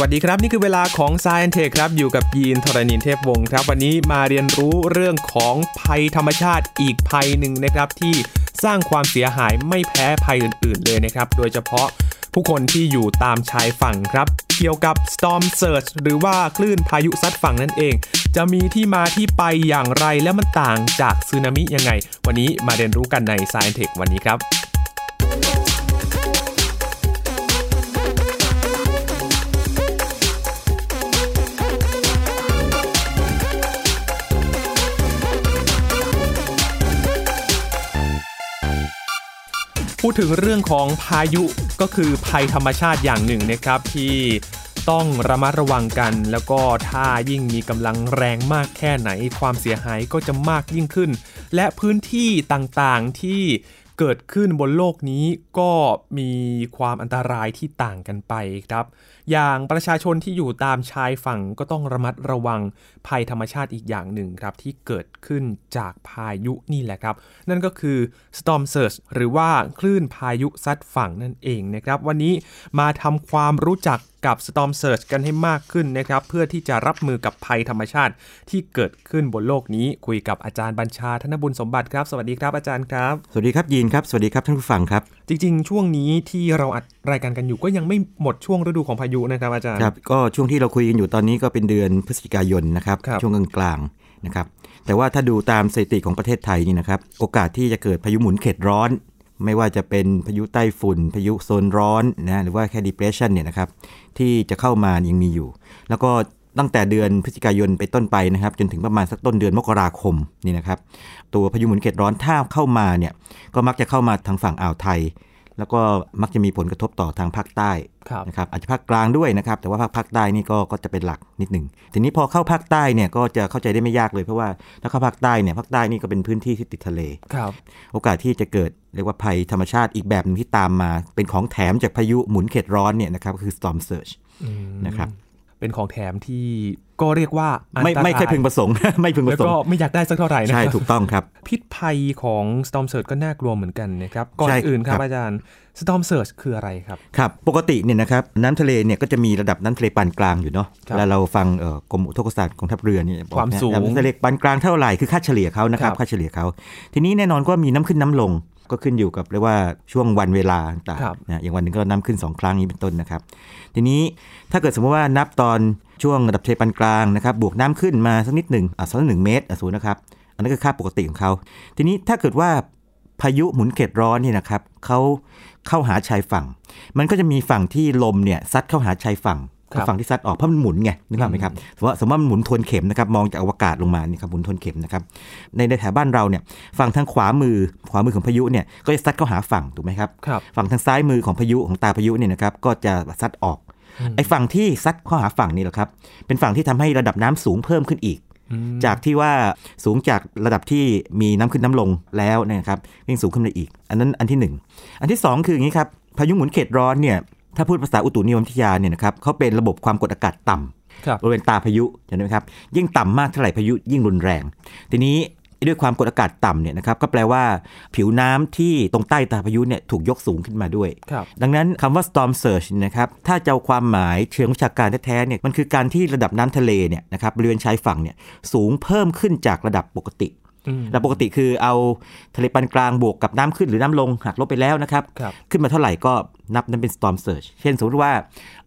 วัสดีครับ นี่คือเวลาของ s าย n เทคครับ อยู่กับยีนทรณินเทพวงศ์ครับ วันนี้มาเรียนรู้เรื่องของภัยธรรมชาติอีกภัยหนึ่งนะครับที่สร้างความเสียหายไม่แพ้ภัยอื่น ๆ เลยนะครับ โดยเฉพาะผู้คนที่อยู่ตามชายฝั่งครับ เกี่ยวกับ storm surge หรือว่าคลื่นพายุซัดฝั่งนั่นเอง จะมีที่มาที่ไปอย่างไรและมันต่างจากสึนามิยังไง วันนี้มาเรียนรู้กันใน s าย n เทควันนี้ครับ พูดถึงเรื่องของพายุก็คือภัยธรรมชาติอย่างหนึ่งนะครับที่ต้องระมัดระวังกัน แล้วก็ถ้ายิ่งมีกำลังแรงมากแค่ไหน ความเสียหายก็จะมากยิ่งขึ้น และพื้นที่ต่างๆที่ เกิดขึ้นบนโลกนี้ก็มีความอันตรายที่ต่างกันไปครับ อย่างประชาชนที่อยู่ตามชายฝั่งก็ต้องระมัดระวังภัยธรรมชาติอีกอย่างหนึ่งครับ ที่เกิดขึ้นจากพายุนี่แหละครับ นั่นก็คือ storm surge หรือว่าคลื่นพายุซัดฝั่งนั่นเองนะครับ วันนี้มาทำความรู้จักกับ storm surge กันให้มากขึ้นนะครับ เพื่อที่จะรับมือกับภัยธรรมชาติที่เกิดขึ้นบนโลกนี้ คุยกับอาจารย์บัญชาธนบุญสมบัติครับ สวัสดีครับอาจารย์ครับ สวัสดีครับยีนครับ สวัสดีครับท่านผู้ฟังครับ จริงๆ ช่วงนี้ที่เราอัดรายการกันอยู่ก็ยังไม่หมดช่วงฤดูของพายุนะครับอาจารย์ ครับ ก็ช่วงที่เราคุยกันอยู่ตอนนี้ก็เป็นเดือนพฤศจิกายนนะครับครับช่วงกลางๆนะครับ แต่ว่าถ้าดูตามสถิติของประเทศไทยนี่นะครับ โอกาสที่จะเกิดพายุหมุนเขตร้อน ไม่ว่าจะเป็นพายุไต้ฝุ่น พายุโซนร้อนนะหรือว่าแค่ depression เนี่ยนะครับที่จะเข้ามายังมีอยู่ แล้วก็ตั้งแต่เดือนพฤศจิกายนไปต้นไปนะครับ จนถึงประมาณสักต้นเดือนมกราคมนี่นะครับ ตัวพายุหมุนเขตร้อนถ้าเข้ามาเนี่ยก็มักจะเข้ามาทางฝั่งอ่าวไทย แล้วก็มักจะมีผลกระทบต่อทางภาคใต้ครับนะครับอาจจะภาคกลางด้วยนะครับ แต่ว่าภาคภาคใต้นี่ก็ก็จะเป็นหลักนิดหนึ่งทีนี้พอเข้าภาคใต้เนี่ยก็จะเข้าใจได้ไม่ยากเลยเพราะว่าถ้าเข้าภาคใต้เนี่ยภาคใต้นี่ก็เป็นพื้นที่ที่ติดทะเลครับโอกาสที่จะเกิดเรียกว่าภัยธรรมชาติอีกแบบหนึงที่ตามมา เป็นของแถมจากพายุหมุนเขตร้อนเนี่ยนะครับก็คือ storm surge อืมนะครับ เป็นของแถมที่ก็เรียกว่าอันไม่ตรายไม่เคยพึงประสงค์ ไม่พึงปแล้วระสงก็ค์ไม่อยากได้สักเท่าไหร่นะใช่ครับถูกต้องครับ พิษภัยของ storm surge ก็น่ากลัวเหมือนกันนะครับ ก่อนใช่อื่นครัครับบอาจารย์ storm surge คืออะไรครับครับปกติเนี่ยนะครับน้ำทะเลเนี่ยก็จะมีระดับน้ำทะเลปานกลางอยู่เนาะครับเวลาเราฟังเอ่อกรมอุทกศาสตร์กองทัพเรือเนี่ยบอกความนะสูงน้ำทะเลปานกลางเท่าไหร่คือค่าเฉลี่ยเขานะครับครับค่าเฉลี่ยเขาทีนี้แน่นอนก็มีน้ำขึ้นน้ำลง ก็ขึ้นอยู่กับเรียกว่าช่วงวันเวลาต่างครับๆนะอย่างวันหนึ่งก็น้ำขึ้นสองครั้งนี้เป็นต้นนะครับ ทีนี้ถ้าเกิดสมมติว่านับตอนช่วงระดับทะเลปานกลางนะครับ บวกน้ำขึ้นมาสักนิดหนึ่งอะสักหนึ่งเมตรอะสูนะครับ อันนั้นคือค่าปกติของเขา ทีนี้ถ้าเกิดว่าพายุหมุนเขตร้อนเนี่ยนะครับเขาเข้าหาชายฝั่ง มันก็จะมีฝั่งที่ลมเนี่ยซัดเข้าหาชายฝั่งครับ ฝั่งที่ซัดออกเพราะมันหมุนไงนึกภาพไหมครับสมมติว่าสมมติว่ามันหมุนทวนเข็มนะครับมองจากอวกาศลงมานี่ครับหมุนทวนเข็มนะครับในในแถบบ้านเราเนี่ยฝั่งทางขวามือขวามือของพายุเนี่ยก็จะซัดเข้าหาฝั่งถูกไหมครับครับฝั่งทางซ้ายมือของพายุของตาพายุเนี่ยนะครับก็จะซัดออกอืมไอ้ฝั่งที่ซัดเข้าหาฝั่งนี่แหละครับเป็นฝั่งที่ทำให้ระดับน้ำสูงเพิ่มขึ้นอีกอืมจากที่ว่าสูงจากระดับที่มีน้ำขึ้นน้ำลงแล้วเนยนะครับยิ่งสูงขึ้นไปอีก อันนั้นอันที่หนึ่งอันที่สองคืออย่างนี้ครับพายุหมุนเขตร้อนเนี่ย ถ้าพูดภาษาอุตุนิยมวิทยาเนี่ยนะครับเขาเป็นระบบความกดอากาศต่ำครับบริเวณตาพายุใช่ไหมครับ ยิ่งต่ำมากเท่าไหร่พายุยิ่งรุนแรง ทีนี้ด้วยความกดอากาศต่ำเนี่ยนะครับก็แปลว่าผิวน้ำที่ตรงใต้ตาพายุเนี่ยถูกยกสูงขึ้นมาด้วยครับดังนั้นคำว่า storm surge เนยนะครับถ้าจะเอาความหมายเชิงวิชาการแท้ๆเนี่ยมันคือการที่ระดับน้ำทะเลเนี่ยนะครับบริเวณชายฝั่งเนี่ยสูงเพิ่มขึ้นจากระดับปกติ อืมระดับปกติคือเอาทะเลปานกลางบวกกับน้ำขึ้นหรือน้ำลงหักลบไปแล้วนะครับครับ ขึ้นมาเท่าไหร่ก็นับนั้นเป็น storm surge เช่นสมมติว่า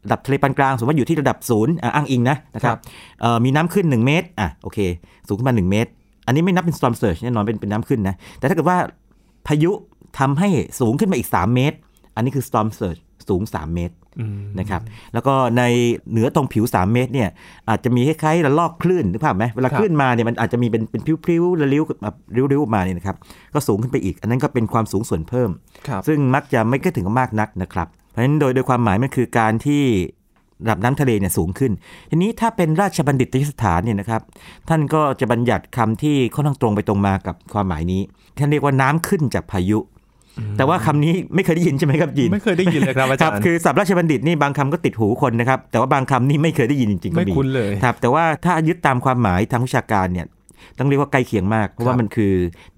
ระดับทะเลปานกลางสมมติว่าอยู่ที่ระดับศูนย์อะอ้างอิงนะนะครัครับบเอ่อมีน้ำขึ้น 1 เมตรอะโอเค สูงขึ้นมา 1 เมตร อันนี้ไม่นับเป็น storm surge แน่นอนเป็นเป็นน้ำขึ้นนะแต่ถ้าเกิดว่าพายุทำให้สูงขึ้นมาอีก 3 เมตร อันนี้คือ storm surge สูง 3 เมตรอืมนะครับแล้วก็ในเหนือตรงผิว 3 เมตรเนี่ยอาจจะมีคล้ายๆระลอกคลื่นนึกภาพไหมเวลาครับคลื่นมาเนี่ยมันอาจจะมีเป็นเป็นพริ้วๆระลิ้วแบบริ้วๆมาเนี่ยนะครับก็สูงขึ้นไปอีก อันนั้นก็เป็นความสูงส่วนเพิ่มครับซึ่งมักจะไม่ก็ถึงกับมากนักนะครับ เพราะฉะนั้นโดยโดยความหมายมันคือการที่ระดับน้ำทะเลเนี่ยสูงขึ้น ทีนี้ถ้าเป็นราชบัณฑิตยสถานเนี่ยนะครับท่านก็จะบัญญัติคำที่ค่อนข้างตรงไปตรงมากับความหมายนี้ท่านเรียกว่าน้ำขึ้นจากพายุ แต่ว่าคำนี้ไม่เคยได้ยินใช่ไหมครับยินไม่เคยได้ยินเลยครับอาคจารัรบย์คือศัพท์ราชบัณฑิตนี่บางคำก็ติดหูคนนะครับ แต่ว่าบางคำนี่ไม่เคยได้ยินจริงๆก็ไม่มีคุ้นเลยครับแต่ว่าถ้ายึดตามความหมายทางวิชาการเนี่ยต้องเรียกว่าใกล้เคียงมาก เพราะว่ามันคือ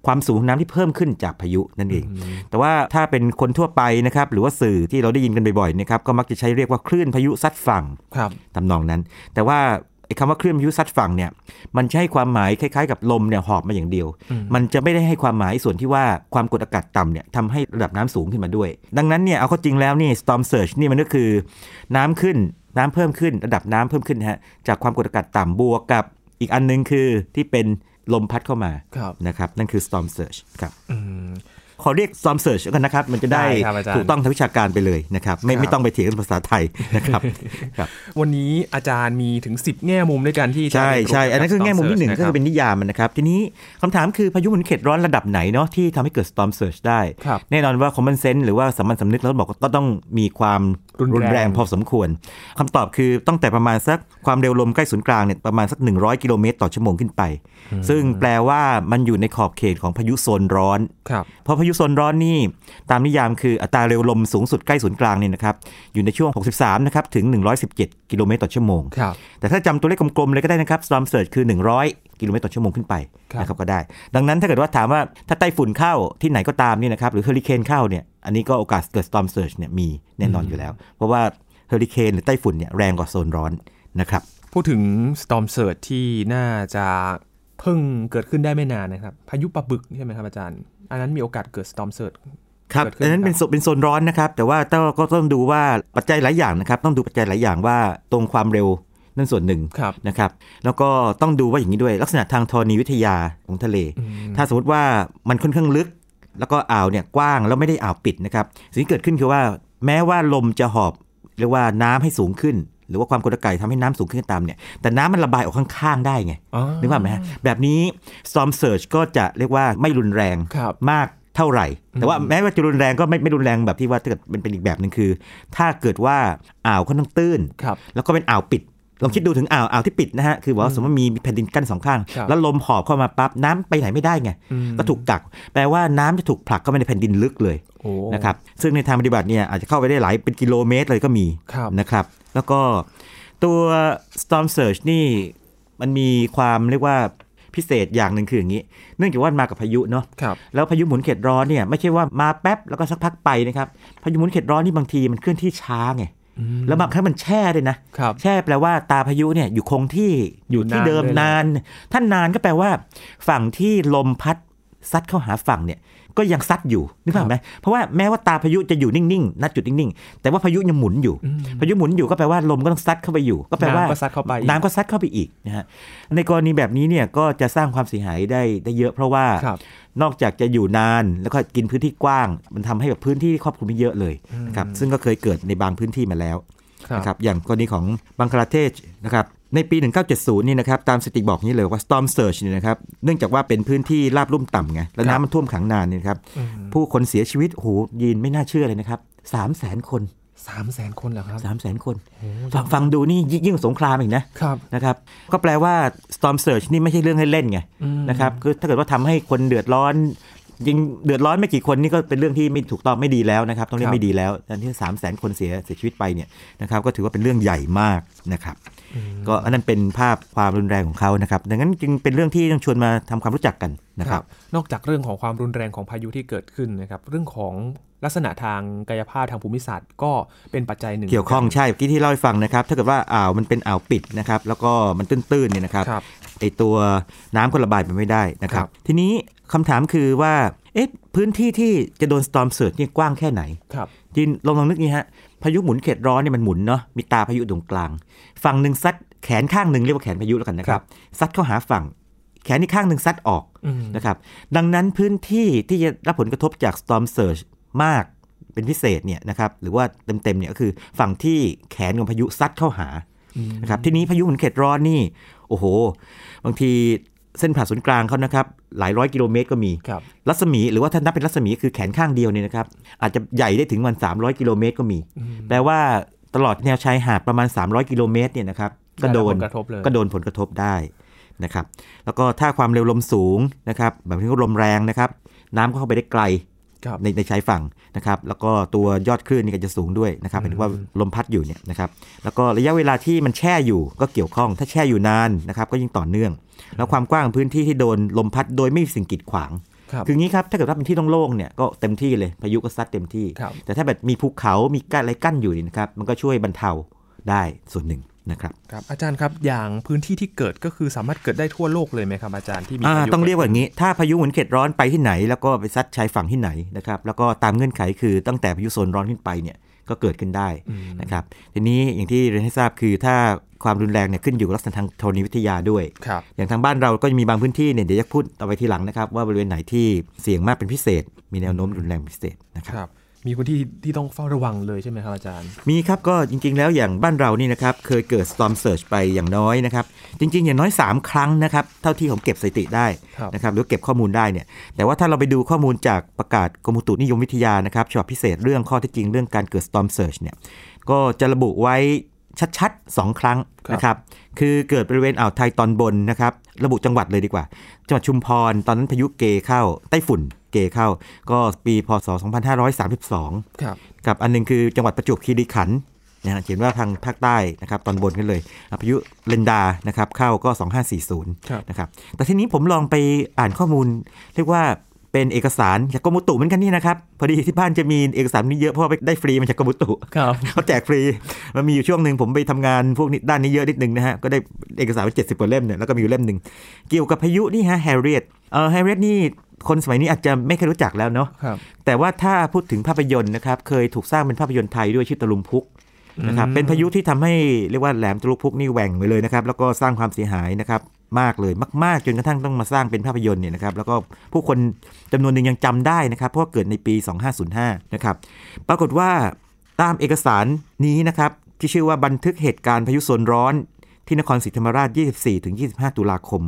ความสูงของน้ำที่เพิ่มขึ้นจากพายุนั่นเอง แต่ว่าถ้าเป็นคนทั่วไปนะครับหรือว่าสื่อที่เราได้ยินกันบ่อยๆนะครับก็มักจะใช้เรียกว่าคลื่นพายุซัดฝั่งครับทำนองนั้น แต่ว่า ไอ้คำว่าคลื่นพายุซัดฝั่งเนี่ยมันจะให้ความหมายคล้ายๆ กับลมเนี่ยหอบมาอย่างเดียว มันจะไม่ได้ให้ความหมายส่วนที่ว่าความกดอากาศต่ำเนี่ยทำให้ระดับน้ำสูงขึ้นมาด้วย ดังนั้นเนี่ยเอาเข้าจริงแล้วนี่ storm surge นี่มันก็คือ น้ำขึ้นน้ำเพิ่มขึ้น ระดับน้ำเพิ่มขึ้นนะฮะจากความกดอากาศต่ำบวกกับอีกอันนึงคือที่เป็นลมพัดเข้ามาครับนะครับนั่นคือ storm surge ครับอืม ขอเรียก storm surge แล้วกันนะครับ มันจะได้ได้ครับอาจารย์ถูกต้องทางวิชาการไปเลยนะครับ ไม่ครับไม่ต้องไปเถียงกันภาษาไทยนะครับครับ วันนี้อาจารย์มีถึง 10 แง่มุมด้วยกันที่จะใช่เรียรู้ใช่อันนั้นคือแง่มุมที่หนึ่งกับก็ storm คือเป็นนิยามมันนะครับ ทีนี้คำถามคือพายุหมุนเขตร้อนระดับไหนเนาะที่ทำให้เกิด storm surge ได้ครับแน่นอนว่า common sense หรือว่าสามัญสำนึกเราบอกว่าก็ต้องมีความรุนแรงพอสมควรคำตอบคือตั้งแต่ประมาณสักความเร็วลมใกล้ศูนย์กลางเนี่ยประมาณสัก 100 กิโลเมตรต่อชั่วโมงขึ้นไป ซึ่งแปลว่ามันอยู่ในขอบเขตของพายุโซนร้อนครับเพราะพายุโซนร้อนนี่ตามนิยามคืออัตราเร็วลมสูงสุดใกล้ศูนย์กลางเนี่ยนะครับอยู่ในช่วง 63 นะครับถึง 117 กิโลเมตรต่อชั่วโมงครับแต่ถ้าจำตัวเลขกลมๆเลยก็ได้นะครับ storm surge คือ 100 กิโลเมตรต่อชั่วโมงขึ้นไปครับนะครับก็ได้ ดังนั้นถ้าเกิดว่าถามว่าถ้าไต้ฝุ่นเข้าที่ไหนก็ตามเนี่ยนะครับหรือเฮอริเคนเข้าเนี่ยอันนี้ก็โอกาสเกิด storm surge เนี่ยมีแน่นอนอยู่แล้ว เพราะว่าเฮอริเคนหรือไต้ฝุ่นเนี่ยแรงกว่าโซนร้อนนะครับพูดถึง storm surge ที่น่าจะเพิ่งเกิดขึ้นได้ไม่นานนะครับ พายุปะบึกใช่ไหมครับอาจารย์ อันนั้นมีโอกาสเกิด storm surge ครับเกิดขึ้นอันนั้นเป็นโซนเป็นโซนร้อนนะครับ แต่ว่าต้องก็ต้องดูว่าปัจจัยหลายอย่างนะครับ ต้องดูปัจจัยหลายอย่างว่าตรงความเร็วนั่นส่วนหนึ่งครับนะครับ แล้วก็ต้องดูว่าอย่างนี้ด้วยลักษณะทางธรณีวิทยาของทะเล ถ้าสมมติว่ามันค่อนข้างลึก แล้วก็อ่าวเนี่ยกว้างแล้วไม่ได้อ่าวปิดนะครับ สิ่งที่เกิดขึ้นคือว่า แม้ว่าลมจะหอบเรียกว่าน้ำให้สูงขึ้น หรือว่าความกดอากาศทำให้น้ำสูงขึ้นก็ตามเนี่ยแต่น้ำมันระบายออกข้างๆ ได้ไงอ๋อนึกภาพไหมฮะแบบนี้ storm surge ก็จะเรียกว่าไม่รุนแรงครับมากเท่าไหร่ แต่ว่าแม้ว่าจะรุนแรงก็ไม่ไม่รุนแรงแบบที่ว่าถ้าเกิดเป็นเป็นอีกแบบหนึ่งคือ ถ้าเกิดว่าอ่าวค่อนข้างตื้นครับแล้วก็เป็นอ่าวปิด ลองคิดดูถึงอ่าวอ่าวที่ปิดนะฮะ คือว่าสมมติว่ามีแผ่นดินกั้นสองข้างครับแล้วลมหอบเข้ามาปั๊บน้ำไปไหนไม่ได้ไงอืมก็ถูกกัก แปลว่าน้ำจะถูกผลักเข้าไปในแผ่นดินลึกเลยโอ้นะครับ ซึ่งในทางปฏิบัติเนี่ยอาจจะเข้าไปได้หลายเป็นกิโลเมตรเลยก็มีครับนะครับ แล้วก็ตัว storm surge นี่มันมีความเรียกว่าพิเศษอย่างหนึ่งคืออย่างนี้ เนื่องจากว่ามันมากับพายุเนาะครับแล้วพายุหมุนเขตร้อนเนี่ยไม่ใช่ว่ามาแป๊บแล้วก็สักพักไปนะครับ พายุหมุนเขตร้อนนี่บางทีมันเคลื่อนที่ช้าไง แล้วบางครั้งมันแช่เลยนะครับแช่แปลว่าตาพายุเนี่ยอยู่คงที่อยู่ที่นานเดิมด้วยนะนานถ้านานก็แปลว่า ฝั่งที่ลมพัดซัดเข้าหาฝั่งเนี่ย ก็ยังซัดอยู่นึกภาพไหมเพราะว่าแม้ว่าตาพายุจะอยู่นิ่งๆณจุดนิ่งๆ แต่ว่าพายุยังหมุนอยู่ พายุหมุนอยู่ก็แปลว่าลมก็ต้องซัดเข้าไปอยู่ ก็แปลว่าน้ำก็ซัดเข้าไปอีกน้ำก็ซัดเข้าไปอีกนะฮะในกรณีแบบนี้เนี่ยก็จะสร้างความเสียหายได้ได้เยอะ เพราะว่าครับนอกจากจะอยู่นานแล้วก็กินพื้นที่กว้าง มันทำให้แบบพื้นที่ครอบคลุมไม่เยอะเลยนะครับซึ่งก็เคยเกิดในบางพื้นที่มาแล้วครับนะครับอย่างกรณีของบังคลาเทศนะครับ ในปี 1970 นี่นะครับ ตามสถิติบอกนี้เลยว่า storm surge เนี่ยนะครับ เนื่องจากว่าเป็นพื้นที่ราบลุ่มต่ำไง แล้วครับน้ำมันท่วมขังนานเนี่ยนะครับ ผู้คนเสียชีวิตโอ้โหยีนไม่น่าเชื่อเลยนะครับ3 0 0 0 0 0 คนสามแสนคนเหรอครับ3 0 0 0 0 0คนฟังฟังดูนี่ยิ่งยิ่งกว่าสงครามอีกนะครับนะครับก็แปลว่า storm surge นี่ไม่ใช่เรื่องให้เล่นไงอืมนะครับคือถ้าเกิดว่าทำให้คนเดือดร้อนยิงเดือดร้อนไม่กี่คนนี่ก็เป็นเรื่องที่ไม่ถูกต้องไม่ดีแล้วนะครับต้องเรียครักบไม่ดีแล้วอันที่3 0 0 0 0 0คนเสียเสียชีวิตไปเนี่ยนะครับก็ถือว่าเป็นเรื่องใหญ่มากนะครับ ก็อันนั้นเป็นภาพความรุนแรงของเขานะครับ ดังนั้นจึงเป็นเรื่องที่ต้องชวนมาทำความรู้จักกันนะครับ นอกจากเรื่องของความรุนแรงของพายุที่เกิดขึ้นนะครับ เรื่องของลักษณะทางกายภาพทางภูมิศาสตร์ ก็เป็นปัจจัยหนึ่ง เกี่ยวข้องใช่เมื่อกี้ที่เล่าให้ฟังนะครับ ถ้าเกิดว่าอ่าวมันเป็นอ่าวปิดนะครับ แล้วก็มันตื้นๆเนี่ยนะครับครับไอตัวน้ำก็ระบายไปไม่ได้นะครัครับบทีนี้คำถามคือว่าเอ๊ะพื้นที่ที่จะโดน storm surge เนี่ยกว้างแค่ไหนครับจินลองลองนึกนี้ฮะ พายุหมุนเขตร้อนเนี่ยมันหมุนเนาะมีตาพายุตรงกลาง ฝั่งหนึ่งซัดแขนข้างหนึ่งเรียกว่าแขนพายุแล้วกันนะครับซัดเข้าหาฝั่ง แขนอีกข้างหนึ่งซัดออกอืมนะครับดังนั้นพื้นที่ที่จะรับผลกระทบจาก storm surge มากเป็นพิเศษเนี่ยนะครับหรือว่าเต็มๆเนี่ยก็คือฝั่งที่แขนของพายุซัดเข้าหานะครับทีนี้พายุหมุนเขตร้อนนี่โอ้โห บางที เส้นผ่าศูนย์กลางเขานะครับหลายร้อยกิโลเมตรก็มีครับรัศมีหรือว่าถ้านับเป็นรัศมีคือแขนข้างเดียวเนี่ยนะครับอาจจะใหญ่ได้ถึงวัน300 กิโลเมตรก็มี แปลว่าตลอดแนวชายหาดประมาณ 300 กิโลเมตรเนี่ยนะครับก็โดนได้รับผลกระทบเลยก็โดนผลกระทบได้นะครับแล้วก็ถ้าความเร็วลมสูงนะครับแบบที่ลมแรงนะครับ น้ำก็เข้าไปได้ไกลครับในในชายฝั่งนะครับ แล้วก็ตัวยอดคลื่นนี่ก็จะสูงด้วยนะครับหมายถึงว่าลมพัดอยู่เนี่ยนะครับ แล้วก็ระยะเวลาที่มันแช่อยู่ก็เกี่ยวข้อง ถ้าแช่อยู่นานนะครับ ก็ยิ่งต่อเนื่อง แล้วความกว้างพื้นที่ที่โดนลมพัดโดยไม่มีสิ่งกีดขวางครับคืองี้ครับถ้าเกิดว่าเป็นที่โล่งๆเนี่ยก็เต็มที่เลยพายุก็ซัดเต็มที่ครับแต่ถ้าแบบมีภูเขามีกั้นอะไรกั้นอยู่นี่นะครับมันก็ช่วยบรรเทาได้ส่วนหนึ่งนะครับครับอาจารย์ครับอย่างพื้นที่ที่เกิดก็คือสามารถเกิดได้ทั่วโลกเลยไหมครับอาจารย์ที่มีอ่าพายุต้องเรียกว่าอย่างนี้ ถ้าพายุหมุนเขตร้อนไปที่ไหน แล้วก็ไปซัดชายฝั่งที่ไหนนะครับแล้วก็ตามเงื่อนไขคือตั้งแต่พายุโซนร้อนขึ้นไปเนี่ย ก็เกิดขึ้นได้นะครับทีนี้อย่างที่เรียนให้ทราบคือถ้าความรุนแรงเนี่ยขึ้นอยู่กับลักษณะทางธรณีวิทยาด้วยครับอย่างทางบ้านเราก็จะมีบางพื้นที่เนี่ยเดี๋ยวจะพูดต่อไปทีหลังนะครับ ว่าบริเวณไหนที่เสี่ยงมากเป็นพิเศษ มีแนวโน้มรุนแรงเป็นพิเศษนะครับครับ มีพื้นที่ที่ต้องเฝ้าระวังเลยใช่ไหมครับอาจารย์ มีครับก็จริง ๆ แล้วอย่างบ้านเรานี่นะครับเคยเกิด storm surge ไปอย่างน้อยนะครับ จริง ๆ อย่างน้อย 3 ครั้งนะครับเท่าที่ผมเก็บสถิติได้ครับนะครับหรือเก็บข้อมูลได้เนี่ยแต่ว่าถ้าเราไปดูข้อมูลจากประกาศกรมอุตุนิยมวิทยานะครับฉบับพิเศษเรื่องข้อเท็จจริงเรื่องการเกิด storm surge เนี่ยก็จะระบุไว้ ชัดๆ 2 ครั้งครับนะครับคือเกิดบริเวณอ่าวไทยตอนบนนะครับระบุจังหวัดเลยดีกว่า จังหวัดชุมพร ตอนนั้นพายุเกเข้าไต้ฝุ่นเกเข้า ก็ปีพศ 2532ครับกับอันหนึงคือจังหวัดประจวบคีรีขันธ์นะฮะเขียนว่าทางภาคใต้นะครับตอนบนกันเลยอะพายุเลนดานะครับเข้าก็ 2540ครับนะครับแต่ทีนี้ผมลองไปอ่านข้อมูลเรียกว่า เป็นเอกสารจากกรมอุตุเหมือนกันนี่นะครับ พอดีที่บ้านจะมีเอกสารนี้เยอะเพราะว่าไปได้ฟรีมาจากกรมอุตุครับเขาแจกฟรีมันมีอยู่ช่วงหนึ่งผมไปทำงานพวกนี้ด้านนี้เยอะนิดนึงนะฮะก็ได้เอกสารไปเจ็ดสิบกว่าเล่มเนี่ยแล้วก็มีอยู่เล่มหนึ่งเกี่ยวกับพายุนี่ฮะแฮร์เรียตเออแฮร์เรียตนี่คนสมัยนี้อาจจะไม่เคยรู้จักแล้วเนาะครับแต่ว่าถ้าพูดถึงภาพยนตร์นะครับเคยถูกสร้างเป็นภาพยนตร์ไทยด้วยชื่อตะลุมพุก นะครับอืมเป็นพายุที่ทำให้เรียกว่าแหลมตะลุมพุกนี่แหว่งไปเลยนะครับแล้วก็สร้างความเสียหายนะครับมากเลยมาก ๆ จนกระทั่งต้องมาสร้างเป็นภาพยนตร์เนี่ยนะครับแล้วก็ผู้คนจำนวนหนึ่งยังจำได้นะครับ เพราะว่าเกิดในปี 2505 นะครับปรากฏว่าตามเอกสารนี้นะครับที่ชื่อว่าบันทึกเหตุการณ์พายุโซนร้อนที่นครศรีธรรมราช 24ถึง25 ตุลาคม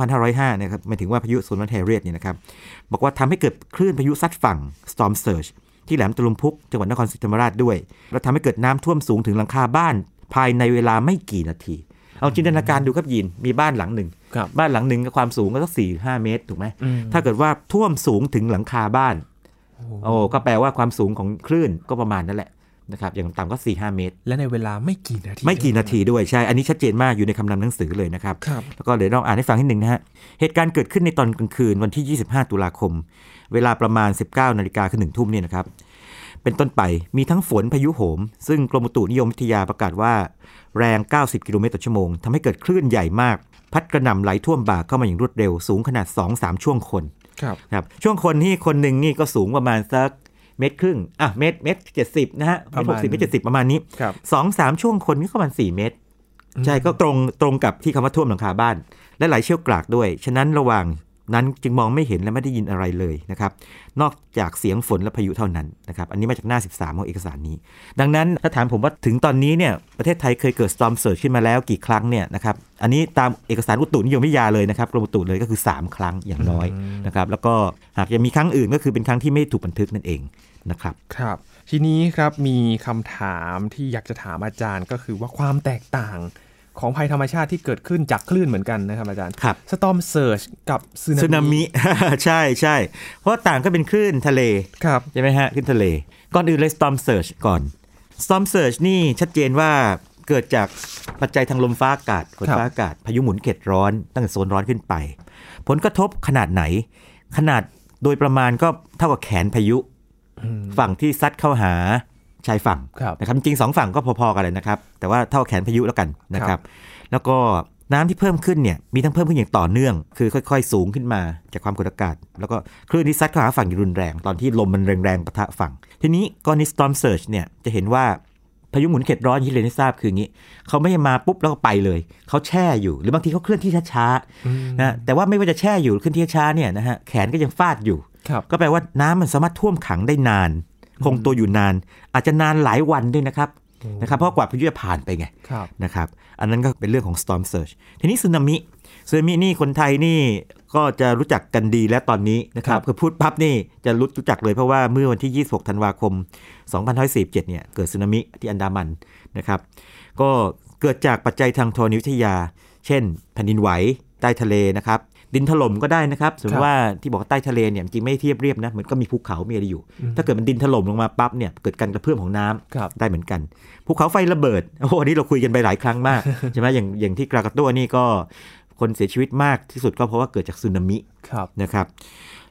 2505 นะครับหมายถึงว่าพายุโซนร้อนแฮร์เรียตเนี่ยนะครับ บอกว่าทำให้เกิดคลื่นพายุซัดฝั่ง storm surge ที่แหลมตะลุมพุกจังหวัดนครศรีธรรมราชด้วย แล้วทำให้เกิดน้ำท่วมสูงถึงหลังคาบ้าน ภายในเวลาไม่กี่นาที เอาจินตนาการดูครับยินมีบ้านหลังหนึ่งครับบ้านหลังหนึ่งก็ความสูงก็สักสี่ห้าเมตรถูกไหมอืมถ้าเกิดว่าท่วมสูงถึงหลังคาบ้านโอ้ก็แปลว่าความสูงของคลื่นก็ประมาณนั่นแหละนะครับอย่างต่ำก็4ี่ห้าเมตร และในเวลาไม่กี่นาที ไม่กี่นาทีด้วยใช่ อันนี้ชัดเจนมากอยู่ในคำนำหนังสือเลยนะครับครับแล้วก็เดี๋ยวลองอ่านให้ฟังนิดหนึ่งนะฮะ เหตุการณ์เกิดขึ้นในตอนกลางคืนวันที่ 25 ตุลาคม เวลาประมาณ 19นาฬิกาคือหนึ่งทุ่มเนี่ยนะครับ เป็นต้นไปมีทั้งฝนพายุโหม ซึ่งกรมอุตุนิยมวิทยาประกาศว่า แรง 90 กิโลเมตรต่อชั่วโมงทำให้เกิดคลื่นใหญ่มาก พัดกระหน่ำไหลท่วมบ่าเข้ามาอย่างรวดเร็วสูงขนาด 2-3 ช่วงคนครับครับช่วงคนที่คนหนึ่งนี่ก็สูงประมาณสักเมตรครึ่งอะเมตรเมตรเจ็ดสิบนะฮะเมตรหกสิบเมตรเจ็ดสิบประมาณนี้ครับสองสามช่วงคนก็ประมาณสี่เมตร ใช่ก็ตรงตรงกับที่คำว่าท่วมหลังคาบ้าน และไหลเชี่ยวกรากด้วย ฉะนั้นระหว่าง นั้นจึงมองไม่เห็นและไม่ได้ยินอะไรเลยนะครับนอกจากเสียงฝนและพายุเท่านั้นนะครับอันนี้มาจากหน้า 13 ของเอกสารนี้ ดังนั้นถ้าถามผมว่าถึงตอนนี้เนี่ยประเทศไทยเคยเกิด storm surge ขึ้นมาแล้วกี่ครั้งเนี่ยนะครับอันนี้ตามเอกสารอุตุนิยมวิทยาเลยนะครับกรมอุตุเลยก็คือ 3 ครั้งอย่างน้อยนะครับแล้วก็หากยังมีครั้งอื่นก็คือเป็นครั้งที่ไม่ถูกบันทึกนั่นเองนะครับครับทีนี้ครับมีคำถามที่อยากจะถามอาจารย์ก็คือว่าความแตกต่าง ของภัยธรรมชาติที่เกิดขึ้นจากคลื่นเหมือนกันนะครับอาจารย์ครับสตอมเซิร์ชกับซึสึนามิใช่ใช่เพราะว่าต่างก็เป็นคลื่นทะเลครับใช่ไหมฮะขึ้นทะเล ก่อนอื่นเลย storm surge ก่อน storm surge นี่ชัดเจนว่าเกิดจากปัจจัยทางลมฟ้าอากาศฝนฟ้าอากาศพายุหมุนเขตร้อนตั้งแต่โซนร้อนขึ้นไป ผลกระทบขนาดไหน ขนาดโดยประมาณก็เท่ากับแขนพายุ ฝั่งที่ซัดเข้าหา ชายฝั่งครับนะครับจริงๆสองฝั่งก็พอๆกันเลยนะครับ แต่ว่าเท่าแขนพายุแล้วกันนะครับ แล้วก็น้ำที่เพิ่มขึ้นเนี่ยมีทั้งเพิ่มขึ้นอย่างต่อเนื่อง คือค่อยๆ สูงขึ้นมาจากความกดอากาศ แล้วก็คลื่นที่ซัดเข้าหาฝั่งอย่างรุนแรง ตอนที่ลมมันแรงๆปะทะฝั่ง ทีนี้กรณี storm surge เนี่ยจะเห็นว่าพายุหมุนเขตร้อนที่เรียนให้ทราบคืออย่างนี้ เขาไม่ได้มาปุ๊บแล้วก็ไปเลย เขาแช่อยู่ หรือบางทีเขาเคลื่อนที่ช้าๆนะแต่ว่าไม่ว่าจะแช่อยู่หรือเคลื่อนที่ช้าๆเนี่ยนะฮะแขนก็ยังฟาดอยู่ครับก็แปลว่าน้ำมันสามารถท่วมขังได้นาน คงตัวอยู่นาน อาจจะนานหลายวันด้วยนะครับนะครับเพราะกว่าพายุจะผ่านไปไงครับนะครับอันนั้นก็เป็นเรื่องของ storm surge ทีนี้สึนามิสึนามินี่คนไทยนี่ก็จะรู้จักกันดีแล้วตอนนี้นะครับคือพูดปั๊บนี่จะรู้รู้จักเลยเพราะว่าเมื่อวันที่ 26 ธันวาคม 2547 เนี่ยเกิดสึนามิที่อันดามันนะครับก็เกิดจากปัจจัยทางธรณีวิทยา เช่น แผ่นดินไหวใต้ทะเลนะครับ ดินถล่มก็ได้นะครับสมมติว่าที่บอกว่าใต้ทะเลเนี่ยจริงไม่เทียบเรียบนะเหมือนก็มีภูเขามีอะไรอยู่ ถ้าเกิดมันดินถล่มลงมาปั๊บเนี่ยเกิดการกระเพื่อมของน้ำครับได้เหมือนกันภูเขาไฟระเบิดโอ้โหอันนี้เราคุยกันไปหลายครั้งมากใช่ไหมอย่างอย่างที่กรากาตัวนี่ก็คนเสียชีวิตมากที่สุดก็เพราะว่าเกิดจากสึนามิครับนะครับ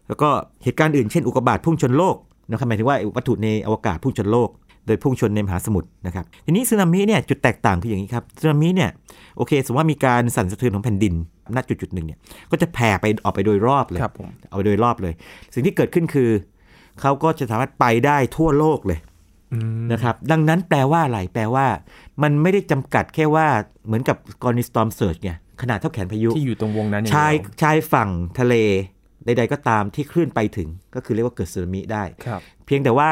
แล้วก็เหตุการณ์อื่นเช่นอุกกาบาตพุ่งชนโลกนะครับหมายถึงว่าวัตถุในอวกาศพุ่งชนโลก โดยพุ่งชนในมหาสมุทรนะครับทีนี้สึนามิเนี่ยจุดแตกต่างคืออย่างนี้ครับสึนามิเนี่ยโอเคสมมติว่ามีการสั่นสะเทือนของแผ่นดินณจุดจุดๆหนึ่งเนี่ยก็จะแผ่ไปออกไปโดยรอบเลยครับผมเอาไปโดยรอบเลย สิ่งที่เกิดขึ้นคือเขาก็จะสามารถไปได้ทั่วโลกเลยอืมนะครับดังนั้นแปลว่าอะไรแปลว่า มันไม่ได้จำกัดแค่ว่าเหมือนกับกรณี storm surge ไงขนาดเท่าแขนพายุที่อยู่ตรงวงนั้นอย่างชายเดียวชายฝั่งทะเลใดๆก็ตามที่คลื่นไปถึงก็คือเรียกว่าเกิดสึนามิได้ครับเพียงแต่ว่า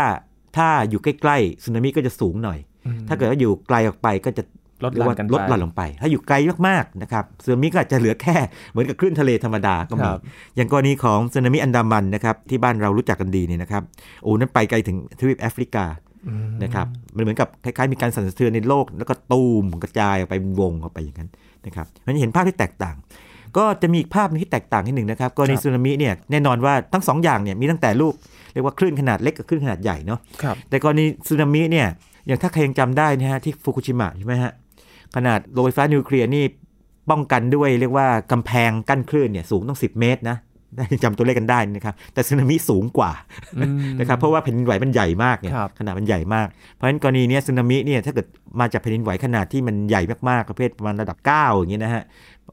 ถ้าอยู่ใกล้ๆสึนามิก็จะสูงหน่อยอืมถ้าเกิดว่าอยู่ไกลออกไปก็จะลดหเรียลั่กว่านกันลดหลั่นไปลงไป ถ้าอยู่ไกลมากๆนะครับสึนามิก็อาจจะเหลือแค่เหมือนกับคลื่นทะเลธรรมดาก็มีครับอย่างกรณีของสึนามิอันดามันนะครับที่บ้านเรารู้จักกันดีเนี่ยนะครับ โอ้นั้นไปไกลถึงทวีปแอฟริกาอืมนะครับมันเหมือนกับคล้ายๆมีการสั่นสะเทือนในโลก แล้วก็ตูมกระจายออกไปเป็นวงออกไปอย่างนั้นนะครับมันจะเห็นภาพที่แตกต่าง ก็จะมีอีกภาพหนึงที่แตกต่างนิดหนึ่งนะครับกรณีสึนามิเนี่ยแน่นอนว่าทั้งสองอย่างเนี่ยมีตั้งแต่ลูกเรียกว่าคลื่นขนาดเล็กกับคลื่นขนาดใหญ่เนาะครับแต่กรณีสึนามิเนี่ยอย่างถ้าใครยังจำได้นะฮะที่ฟุกุชิมะใช่ไหมฮะขนาดโรงไฟฟ้านิวเคลียร์นี่ป้องกันด้วยเรียกว่ากำแพงกั้นคลื่นเนี่ยสูงต้อง 10 เมตรนะได้จำตัวเลขกันได้นะครับ แต่สึนามิสูงกว่าอืมนะครับเพราะว่าแผ่นดินไหวมันใหญ่มากเนี่ยครับขนาดมันใหญ่มาก เพราะฉะนั้นกรณีเนี้ยสึนามิเนี่ยถ้าเกิดมาจากแผ่นดินไหวขนาดที่มันใหญ่มากๆประเภทประมาณระดับ 9 อย่างเงี้ยนะฮะ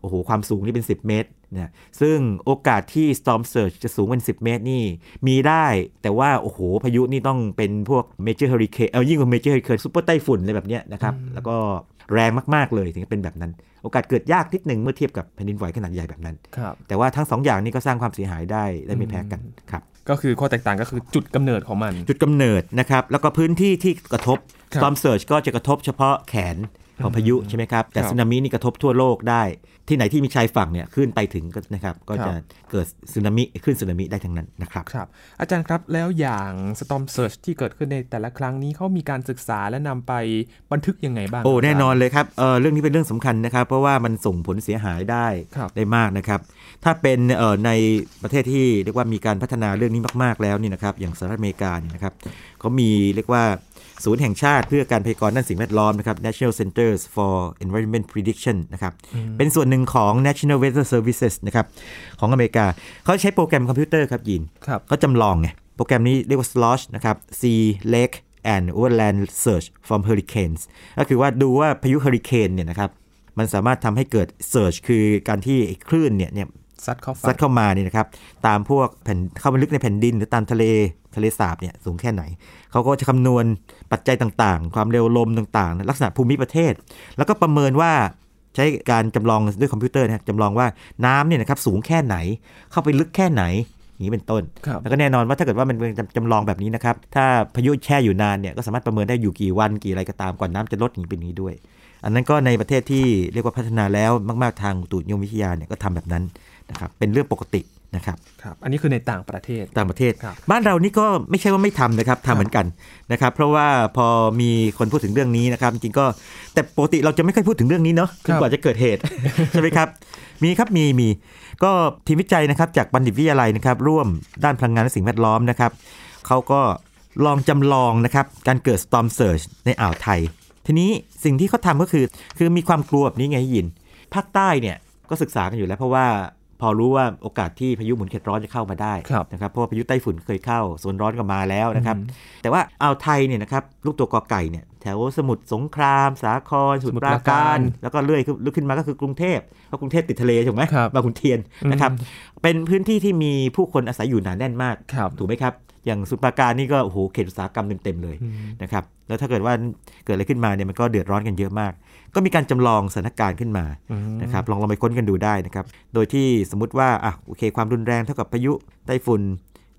โอ้โหความสูงนี่เป็น 10 เมตรเนี่ยซึ่งโอกาสที่ storm surge จะสูงเป็น 10 เมตรนี่ มีได้ แต่ว่า โอ้โห พายุนี่ต้องเป็นพวก major hurricane เอายิ่งกว่า major hurricane ซุปเปอร์ไต้ฝุ่นอะไรแบบเนี้ยนะครับ แล้วก็แรงมาก ๆ เลยถึงจะเป็นแบบนั้น โอกาสเกิดยากนิดหนึ่งเมื่อเทียบกับแผ่นดินไหวขนาดใหญ่แบบนั้นครับแต่ว่าทั้งสองอย่างนี้ก็สร้างความเสียหายได้ได้ไม่แพ้กันครับก็คือข้อแตกต่างก็คือจุดกำเนิดของมัน จุดกำเนิดนะครับ แล้วก็พื้นที่ที่กระทบครับ storm surge ก็จะกระทบเฉพาะแขนของพายุใช่ไหมครับ แต่ครับสึนามินี่กระทบทั่วโลกได้ ที่ไหนที่มีชายฝั่งเนี่ยขึ้นไปถึงก็นะครับก็ครัจะบเกิดสึนามิขึ้นสึนามิได้ทั้งนั้นนะครับครับ อาจารย์ครับแล้วอย่าง storm surge ที่เกิดขึ้นในแต่ละครั้งนี้เขามีการศึกษาและนำไปบันทึกยังไงบ้างโอ้ครับแน่นอนเลยครับเออเรื่องนี้เป็นเรื่องสำคัญนะครับ เพราะว่ามันส่งผลเสียหายได้ครับได้มากนะครับ ถ้าเป็นเอ่อในประเทศที่เรียกว่ามีการพัฒนาเรื่องนี้มาก ๆแล้วนี่นะครับอย่างสหรัฐอเมริกาเนี่ยนะครับเขามีเรียกว่า ศูนย์แห่งชาติเพื่อการพยากรณ์ด้านสิ่งแวดล้อมนะครับ National Centers for Environment Prediction นะครับ เป็นส่วนหนึ่งของ National Weather Services นะครับของอเมริกา เขาใช้โปรแกรมคอมพิวเตอร์ครับยินครับเขาจำลองไง โปรแกรมนี้เรียกว่า SLOSH นะครับ Sea Lake and Overland Search from Hurricanes ก็คือว่าดูว่าพายุเฮอริเคนเนี่ยนะครับ มันสามารถทำให้เกิด Search คือการที่ไอ้คลื่นเนี่ยเนี่ย ซัดเข้าซัฝั่ดงเข้ามาเนี่ยนะครับตามพวกแผ่นเข้ามาลึกในแผ่นดิน หรือตามทะเลทะเลสาบเนี่ยสูงแค่ไหน เขาก็จะคำนวณปัจจัยต่างๆ ความเร็วลมต่างๆ ลักษณะภูมิประเทศ แล้วก็ประเมินว่าใช้การจำลองด้วยคอมพิวเตอร์นะครับจำลองว่าน้ำเนี่ยนะครับสูงแค่ไหน เข้าไปลึกแค่ไหนอย่างนี้เป็นต้นครับแล้วก็แน่นอนว่าถ้าเกิดว่ามันเป็นจำลองแบบนี้นะครับ ถ้าพายุแช่อยู่นานเนี่ยก็สามารถประเมินได้อยู่กี่วันกี่อะไรก็ตามก่อนน้ำจะลดอย่างนี้เป็นอย่างนี้ด้วย อันนั้นก็ในประเทศที่เรียกว่าพัฒนาแล้วมาก ๆ ทางอุตุนิยมวิทยาเนี่ยก็ทำแบบนั้น นะครับเป็นเรื่องปกตินะครับครับอันนี้คือในต่างประเทศต่างประเทศครับบ้านเรานี่ก็ไม่ใช่ว่าไม่ทำนะครับทำเหมือนกันนะครับ เพราะว่าพอมีคนพูดถึงเรื่องนี้นะครับจริงๆก็แต่ปกติเราจะไม่ค่อยพูดถึงเรื่องนี้เนาะจนกว่าจะเกิดเหตุใช่ไหมครับ มีครับมีมีก็ทีมวิจัยนะครับจากบัณฑิตวิทยาลัยนะครับ ร่วมด้านพลังงานและสิ่งแวดล้อมนะครับเขาก็ลองจำลองนะครับการเกิด storm surge ในอ่าวไทย ทีนี้สิ่งที่เขาทำก็คือ คือมีความกลัวแบบนี้ไงยิน ภาคใต้เนี่ยก็ศึกษากันอยู่แล้วเพราะว่า พอรู้ว่าโอกาสที่พายุหมุนเขตร้อนจะเข้ามาได้ครับนะครับเพราะว่าพายุไต้ฝุ่นเคยเข้าโซนร้อนก็มาแล้วนะครับ แต่ว่าอ่าวไทยเนี่ยนะครับลูกตัวกอไก่เนี่ยแถวสมุทรสงคราม สาครสมุทรปราการ แล้วก็เลื่อยขึ้นลึกขึ้นมาก็คือกรุงเทพเพราะกรุงเทพติดทะเลถูกไหมครับบางขุนเทียนนะครับอืมเป็นพื้นที่ที่มีผู้คนอาศัยอยู่หนาแน่นมากครับถูกไหมครับอย่างสมุทรปราการนี่ก็โอ้โหเขตอุตสาหกรรมเต็มๆเลยอืมนะครับ แล้วถ้าเกิดว่าเกิดอะไรขึ้นมาเนี่ยมันก็เดือดร้อนกันเยอะมาก ก็มีการจำลองสถานการณ์ขึ้นมาอืมนะครับลองลองไปค้นกันดูได้นะครับโดยที่สมมติว่าอะโอเค ความรุนแรงเท่ากับพายุไต้ฝุ่น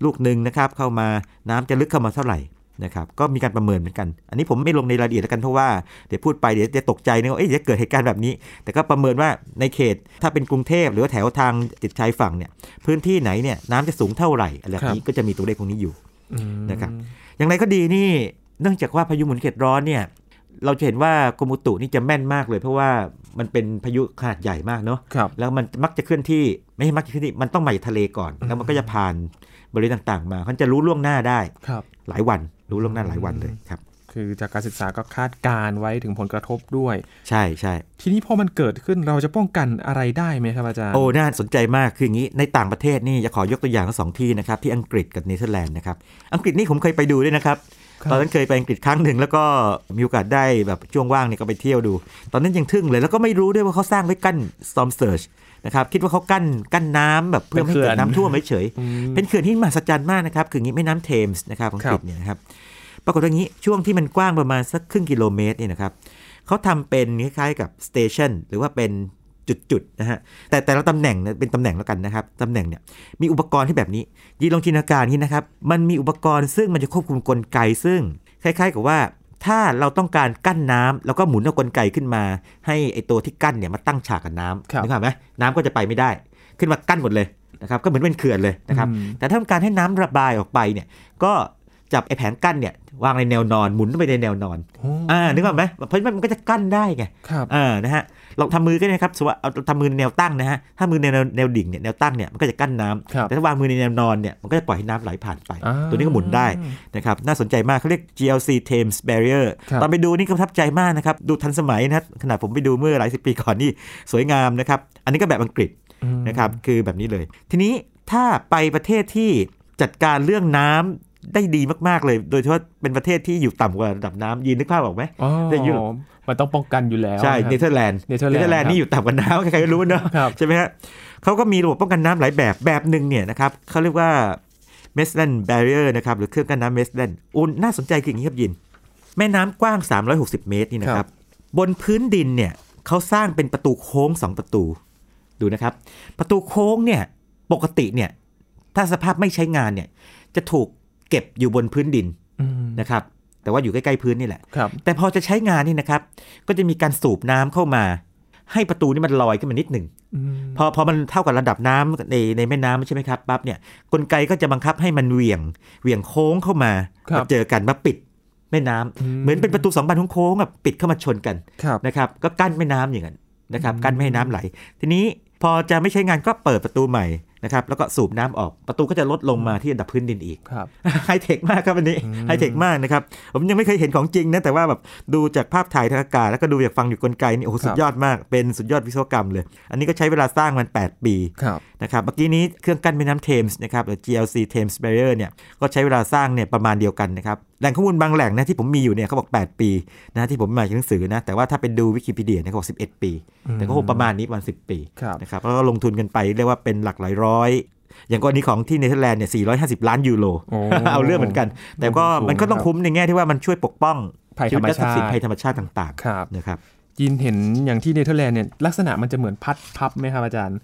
ลูกหนึ่งนะครับเข้ามาน้ำจะลึกเข้ามาเท่าไหร่นะครับก็มีการประเมินเหมือนกัน อันนี้ผมไม่ลงในรายละเอียดแล้วกันเพราะว่าเดี๋ยวพูดไปเดี๋ยวจะตกใจนะว่าเอ๊ะจะเกิดเหตุการณ์แบบนี้ แต่ก็ประเมินว่าในเขตถ้าเป็นกรุงเทพหรือว่าแถวทางติดชายฝั่งเนี่ยพื้นที่ไหนเนี่ยน้ำจะสูงเท่าไหร่อะไรแบบนี้ก็จะมีตัวเลขพวกนี้อยู่อืมนะครับอย่างไรก็ดีนี่ เนื่องจากว่าพายุหมุนเขตร้อนเนี่ยเราจะเห็นว่ากรมอุตุนี่จะแม่นมากเลย เพราะว่ามันเป็นพายุขนาดใหญ่มากเนาะครับแล้วมันมักจะเคลื่อนที่ไม่ใช่มักจะเคลื่อนที่มันต้องมาจากทะเลก่อน แล้วมันก็จะผ่านบริเวณต่างๆ มาเขาจะรู้ล่วงหน้าได้ครับ หลายวันรู้ล่วงหน้าหลายวันเลยครับคคือจากการศึกษาก็คาดการไว้ถึงผลกระทบด้วย ใช่ใช่ทีนี้พอมันเกิดขึ้นเราจะป้องกันอะไรได้ไหมครับอาจารย์โอ้น่าสนใจมากคืออย่างนี้ในต่างประเทศนี่จะขอยกตัวอย่างทั้งสองที่นะครับที่อังกฤษกับเนเธอร์แลนด์นะครับอังกฤษนี่ผมเคยไปดูด้วยนะครับครับ ตอนนั้นเคยไปอังกฤษครั้งหนึ่งแล้วก็มีโอกาสได้แบบช่วงว่างเนี่ยก็ไปเที่ยวดู ตอนนั้นยังทึ่งเลยแล้วก็ไม่รู้ด้วยว่าเขาสร้างไว้กั้น storm surge นะครับคิดว่าเขากั้นกั้นน้ำแบบเพื่อไม่ให้เกิดน้ำท่วมเฉยๆอืมเป็นเขื่อนที่มหัศจรรย์มากนะครับคืออย่างนี้แม่น้ำเทมส์นะครับของอังกฤษครับเนี่ยนะครับปรากฏว่าอย่างนี้ช่วงที่มันกว้างประมาณสักครึ่งกิโลเมตรเนี่ยนะครับเขาทำเป็นคล้ายๆกับสเตชันหรือว่าเป็น จุดๆนะฮะแต่แต่ละตำแหน่งเนี่ยเป็นตำแหน่งแล้วกันนะครับตำแหน่งเนี่ยมีอุปกรณ์ที่แบบนี้ยีลองจินตนาการนี้นะครับมันมีอุปกรณ์ซึ่งมันจะควบคุมกลไกซึ่งคล้าย ๆ กับว่าถ้าเราต้องการกั้นน้ำแล้วก็หมุนเอากลไกขึ้นมา ให้ไอตัวที่กั้นเนี่ยมาตั้งฉากกับน้ำครับนึกภาพไหมน้ำก็จะไปไม่ได้ ขึ้นมากั้นหมดเลยนะครับก็เหมือนเป็นเขื่อนเลยนะครับอืมแต่ถ้าต้องการให้น้ำระบายออกไปเนี่ยก็จับไอ้แผงกั้นเนี่ยวางในแนวนอนหมุนไปในแนวนอนโอ้อ่านึกออกไหมเพราะมันก็จะกั้นได้ไงครับอ่านะฮะ ลองทำมือก็ได้นะครับสมมติว่าเอาทำมือในแนวตั้งนะฮะถ้ามือในแนวแนวดิ่งเนี่ยแนวตั้งเนี่ยมันก็จะกั้นน้ำครับแต่ถ้าวางมือในแนวนอนเนี่ยมันก็จะปล่อยให้น้ำไหลผ่านไปอ่าตัวนี้ก็หมุนได้นะครับน่าสนใจมากเขาเรียก GLC Thames Barrier ครับตอนไปดูนี่ก็ประทับใจมากนะครับดูทันสมัยนะขนาดผมไปดูเมื่อหลายสิบปีก่อนนี่สวยงามนะครับอันนี้ก็แบบอังกฤษอืมนะครับคือแบบนี้เลย ทีนี้ถ้าไปประเทศที่จัดการเรื่องน้ำ ได้ดีมากๆเลย โดยเฉพาะเป็นประเทศที่อยู่ต่ำกว่าระดับน้ำยีนนึกภาพออกไหมอ๋อในยุโรปมันต้องป้องกันอยู่แล้ว ใช่ครับเนเธอร์แลนด์ เนเธอร์แลนด์ครับนี่อยู่ต่ำกว่าน้ำใครๆก็รู้เนอะครับใช่ไหมฮะเขาก็มีระบบป้องกันน้ำหลายแบบ แบบหนึ่งเนี่ยนะครับเขาเรียกว่า m e s l a n d Barrier นะครับ หรือเครื่องกั้นน้ำ m e s l a n d อุนน่าสนใจคืออย่างนี้ครับยิน แม่น้ำกว้าง 360 เมตรนี่นะครับ บนพื้นดินเนี่ยเขาสร้างเป็นประตูโค้ง 2 ประตู ดูนะครับ ประตูโค้งเนี่ย ปกติเนี่ย ถ้าสภาพไม่ใช้งานเนี่ย จะถูก เก็บอยู่บนพื้นดินอืมนะครับ แต่ว่าอยู่ใกล้ๆพื้นนี่แหละครับแต่พอจะใช้งานนี่นะครับ ก็จะมีการสูบน้ำเข้ามา ให้ประตูนี่มันลอยขึ้นมานิดหนึ่งอืมพอพอมันเท่ากับระดับน้ำในในแม่น้ำใช่ไหมครับปั๊บเนี่ยกลไกก็จะบังคับให้มันเหวี่ยงเหวี่ยงโค้งเข้ามาครับมาเจอกันมาปิดแม่น้ำอืมเหมือนเป็นประตูสองบานโค้งๆแบบปิดเข้ามาชนกันครับนะครับก็กั้นแม่น้ำอย่างนั้นนะครับอืมกั้นไม่ให้น้ำไหล ทีนี้พอจะไม่ใช้งานก็เปิดประตูใหม่ นะครับแล้วก็สูบน้ำออกประตูก็จะลดลงมาที่ระดับพื้นดินอีกครับไฮเทคมากครับอันนี้อืมไฮเทคมากนะครับ ผมยังไม่เคยเห็นของจริงนะ แต่ว่าแบบดูจากภาพถ่ายทางอากาศ แล้วก็ดูจากฟังอยู่กลไกนี่โอ้โหสุดยอดมากเป็นสุดยอดวิศวกรรมเลย อันนี้ก็ใช้เวลาสร้างมัน 8 ปีครับนะครับเมื่อกี้นี้เครื่องกั้นแม่น้ำเทมส์นะครับหรือ GLC Thames Barrier เนี่ยก็ใช้เวลาสร้างเนี่ยประมาณเดียวกันนะครับแหล่งข้อมูลบางแหล่งนะที่ผมมีอยู่เนี่ยเขาบอก 8 ปีนะที่ผมมาจากหนังสือนะแต่ว่าถ้าเป็นดูวิกิพีเดียเนี่ยเขาบอก 11 ปี แต่ก็คงประมาณนี้ประมาณ 10 ปีครับนะครับแล้วก็ลงทุนกันไปเรียกว่าเป็นหลักหลายร้อยอย่างกรณีของที่เนเธอร์แลนด์เนี่ย 450 ล้านยูโรโอ้เอาเรื่องเหมือนกัน แต่ก็สูงมันก็ต้องครับคุ้มในแง่ที่ว่ามันช่วยปกป้องภัยธรรมชีวิตและทรัพย์สินชาติภัยธรรมชาติต่างครับๆนะครับยินเห็นอย่างที่เนเธอร์แลนด์เนี่ยลักษณะมันจะเหมือนพัดพับไหมครับอาจารย์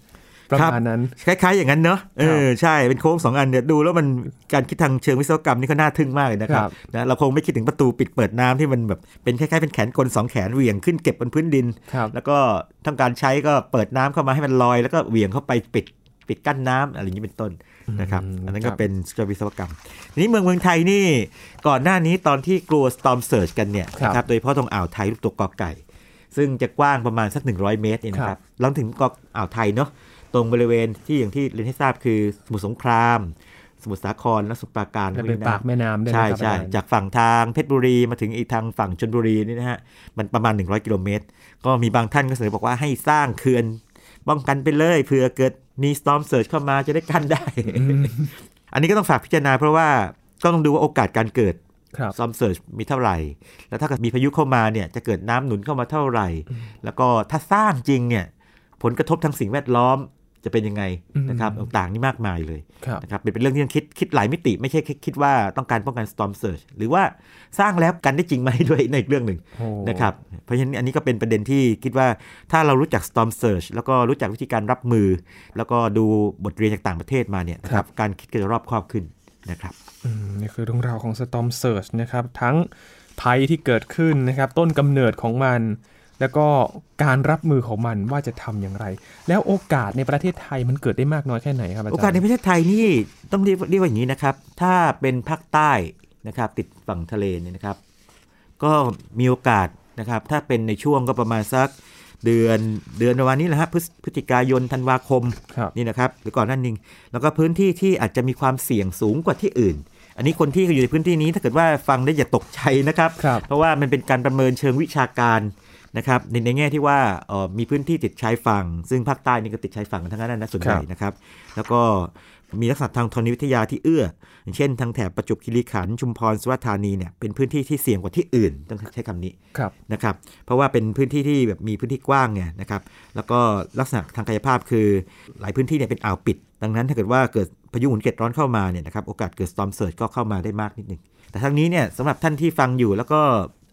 ประมาณนั้น คล้ายๆ อย่างนั้นเนอะเออใช่เป็นโค้งสองอันเนี่ยดูแล้วมันการคิดทางเชิงวิศวกรรมนี่ก็น่าทึ่งมากเลยนะครับครับนะเราคงไม่คิดถึงประตูปิดเปิดน้ำที่มันแบบเป็นคล้ายๆเป็นแขนกลสองแขนเหวี่ยงขึ้นเก็บบนพื้นดินครับแล้วก็ต้องการใช้ก็เปิดน้ำเข้ามาให้มันลอย แล้วก็เหวี่ยงเข้าไปปิดปิดกั้นน้ำอะไรอย่างนี้เป็นต้นนะครับอืมอันนั้นครัก็บเป็นสุดยอดวิศวกรรมทีนี้เมืองเมืองไทยนี่ก่อนหน้านี้ตอนที่กลัว storm surge กันเนี่ยนะครับโดยเฉพาะตรงอ่าวไทยลูกตัวกอไก่ ซึ่งจะกว้างประมาณสัก 100 เมตรเนี่ยนะครับแล้วถึงเกาะอ่าวไทยเนาะ ตรงบริเวณที่อย่างที่เรียนให้ทราบคือสมุทรสงคราม สมุทรสาครและสมุทรปราการและเป็นปากแม่น้ำด้วยใช่นะครับใช่อาจารย์จากฝั่งทางเพชรบุรีมาถึงอีกทางฝั่งชนบุรีนี่นะฮะมันประมาณ 100 กิโลเมตร ก็มีบางท่านก็เสนอบอกว่าให้สร้างเขื่อนป้องกันไปเลยเผื่อเกิดมี storm surge เข้ามาจะได้กั้นได้ อันนี้ก็ต้องฝากพิจารณาเพราะว่าก็ต้องดูว่าโอกาสการเกิดครับ storm surge มีเท่าไหร่ แล้วถ้าเกิดมีพายุเข้ามาเนี่ยจะเกิดน้ำหนุนเข้ามาเท่าไหร่ แล้วก็ถ้าสร้างจริงเนี่ยผลกระทบทางสิ่งแวดล้อม จะเป็นยังไงอืมนะครับต่างๆนี่มากมายเลยครับนะครับเป็นเป็นเรื่องที่ต้องคิดคิดหลายมิติไม่ใช่แค่คิดว่าต้องการป้องกัน storm surge หรือว่าสร้างแล้วกันได้จริงไหมด้วยในอีกเรื่องหนึ่งโอ้นะครับเพราะฉะนั้นอันนี้ก็เป็นประเด็นที่คิดว่าถ้าเรารู้จัก storm surge แล้วก็รู้จักวิธีการรับมือ แล้วก็ดูบทเรียนจากต่างประเทศมาเนี่ยนะครับการคิดก็จะรอบคอบขึ้นนะครับอืมนี่คือเรื่องราวของ Storm Surge นะครับทั้งภัยที่เกิดขึ้นนะครับต้นกำเนิดของมัน แล้วก็การรับมือของมันว่าจะทำอย่างไร แล้วโอกาสในประเทศไทยมันเกิดได้มากน้อยแค่ไหนครับอาจารย์โอกาสในประเทศไทยนี่ต้องเรียกเรียกว่าอย่างนี้นะครับ ถ้าเป็นภาคใต้นะครับ ติดฝั่งทะเลเนี่ยนะครับ ก็มีโอกาสนะครับ ถ้าเป็นในช่วงก็ประมาณสักเดือนเดือนประมาณนี้แหละฮะพฤศพฤศจิกายนธันวาคมครับนี่นะครับหรือก่อนหนั้นนึงแล้วก็พื้นที่ที่อาจจะมีความเสี่ยงสูงกว่าที่อื่น อันนี้คนที่อยู่ในพื้นที่นี้ถ้าเกิดว่าฟังได้อย่าตกใจนะครับครับเพราะว่ามันเป็นการประเมินเชิงวิชาการ นะครับในในแง่ที่ว่าเอ่อมีพื้นที่ติดชายฝั่ง ซึ่งภาคใต้นี่ก็ติดชายฝั่งกันทั้งนั้นนะส่วนใหญ่นะครับแล้วก็มีลักษณะทางธรณีวิทยาที่เอื้ออย่างเช่น ทางแถบประจวบคีรีขันธ์ชุมพรสุราษฎร์ธานีเนี่ยเป็นพื้นที่ที่เสี่ยงกว่าที่อื่นต้องใช้คำนี้ครับนะครับเพราะว่าเป็นพื้นที่ที่แบบมีพื้นที่กว้างไงนะครับแล้วก็ลักษณะทางกายภาพคือ หลายพื้นที่เนี่ยเป็นอ่าวปิด ดังนั้นถ้าเกิดว่าเกิดพายุหมุนเขตร้อนเข้ามาเนี่ยนะครับโอกาสเกิด storm surge ก็เข้ามาได้มากนิดนึงแต่ทั้งนี้เนี่ยสำหรับท่านที่ฟังอยู่แล้วก็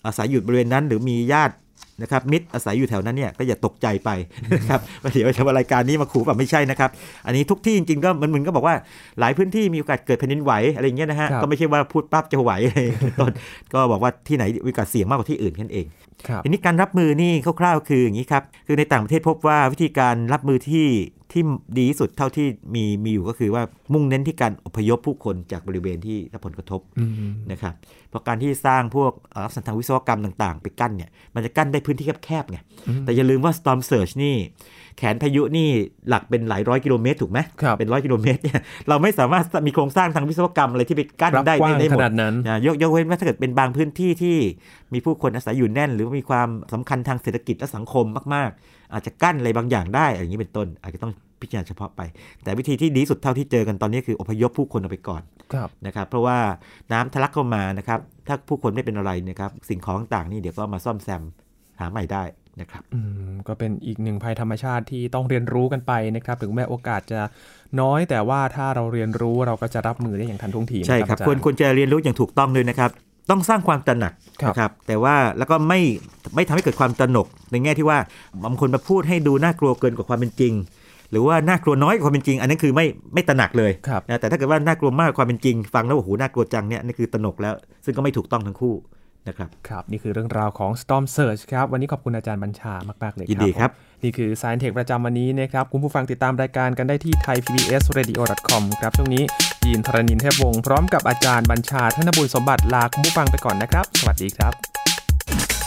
อาศัยอยู่บริเวณนั้น หรือมีญาติ นะครับมิตรอาศัยอยู่แถวนั้นเนี่ยก็อย่าตกใจไปนะครับว่าเดี๋ยวจะมารายการนี้มาขู่แบบไม่ใช่นะครับ อันนี้ทุกที่จริงๆก็มันมันก็บอกว่าหลายพื้นที่มีโอกาสเกิดแผ่นดินไหวอะไรอย่างเงี้ยนะฮะครับก็ไม่ใช่ว่าพูดปั๊บจะไหวอะไรเป็นต้นก็บอกว่าที่ไหนมีโอกาสเสี่ยงมากกว่าที่อื่นแค่นั้นเองครับทีนี้การรับมือนี่คร่าวๆคืออย่างนี้ครับคือในต่างประเทศพบว่าวิธีการรับมือที่ ที่ดีที่สุดเท่าที่มีมีอยู่ก็คือว่ามุ่งเน้นที่การอพยพผู้คนจากบริเวณที่ได้ผลกระทบอืมนะครับเพราะการที่สร้างพวกเอ่อลักษณะทางวิศวกรรมต่าง ๆ ไปกั้นเนี่ยมันจะกั้นได้พื้นที่แคบๆไงแต่อย่าลืมว่า storm surge นี่ แขนพายุนี่หลักเป็นหลายร้อยกิโลเมตรถูกไหมครับเป็นร้อยกิโลเมตรเนี่ยเราไม่สามารถมีโครงสร้างทางวิศวกรรมอะไรที่ไปกั้นรับได้กว้างได้หขมดนาดนั้นอ่ายกยกเว้นว่าถ้าเกิดเป็นบางพื้นที่ที่มีผู้คนอาศัยอยู่แน่น หรือว่ามีความสำคัญทางเศรษฐกิจและสังคมมากๆ อาจจะกั้นอะไรบางอย่างได้อย่างนี้เป็นต้น อาจจะต้องพิจารณาเฉพาะไป แต่วิธีที่ดีที่สุดเท่าที่เจอกันตอนนี้คืออพยพผู้คนออกไปก่อนครับนะครับ เพราะว่าน้ำทะลักเข้ามานะครับ ถ้าผู้คนไม่เป็นอะไรนะครับสิ่งของต่างๆนี่เดี๋ยวก็มาซ่อมแซมหาใหม่ได้นะครับอืมก็เป็นอีกหนึ่งภัยธรรมชาติที่ต้องเรียนรู้กันไปนะครับ ถึงแม้โอกาสจะน้อยแต่ว่าถ้าเราเรียนรู้เราก็จะรับมือได้อย่างทันท่วงทีใช่ครับนะควรอาจาย์ควรจะเรียนรู้อย่างถูกต้องด้วยนะครับ ต้องสร้างความตระหนักครับนะครับ แต่ว่าแล้วก็ไม่ ไม่ทำให้เกิดความตระหนก ในแง่ที่ว่าบางคนมาพูดให้ดูน่ากลัวเกินกว่าความเป็นจริง หรือว่าน่ากลัวน้อยกว่าความเป็นจริง อันนั้นคือไม่ไม่ตระหนักเลยครับนะแต่ถ้าเกิดว่าน่ากลัวมากกว่าความเป็นจริง ฟังแล้วโอ้โหน่ากลัวจังเนี่ยนี่คือตระหนกแล้ว ซึ่งก็ไม่ถูกต้องทั้งคู่นะครับครับ นี่คือเรื่องราวของ Storm Surge ครับ วันนี้ขอบคุณอาจารย์บัญชามากๆเลยยินดีครับผมนี่คือ Science Tech ประจำวันนี้นะครับ คุณผู้ฟังติดตามรายการกันได้ที่ thaipbsradio.com ครับ ช่วงนี้ยีนทรณินเทพวงศ์พร้อมกับอาจารย์บัญชาธนบุญสมบัติลาคุณผู้ฟังไปก่อนนะครับ สวัสดีครับ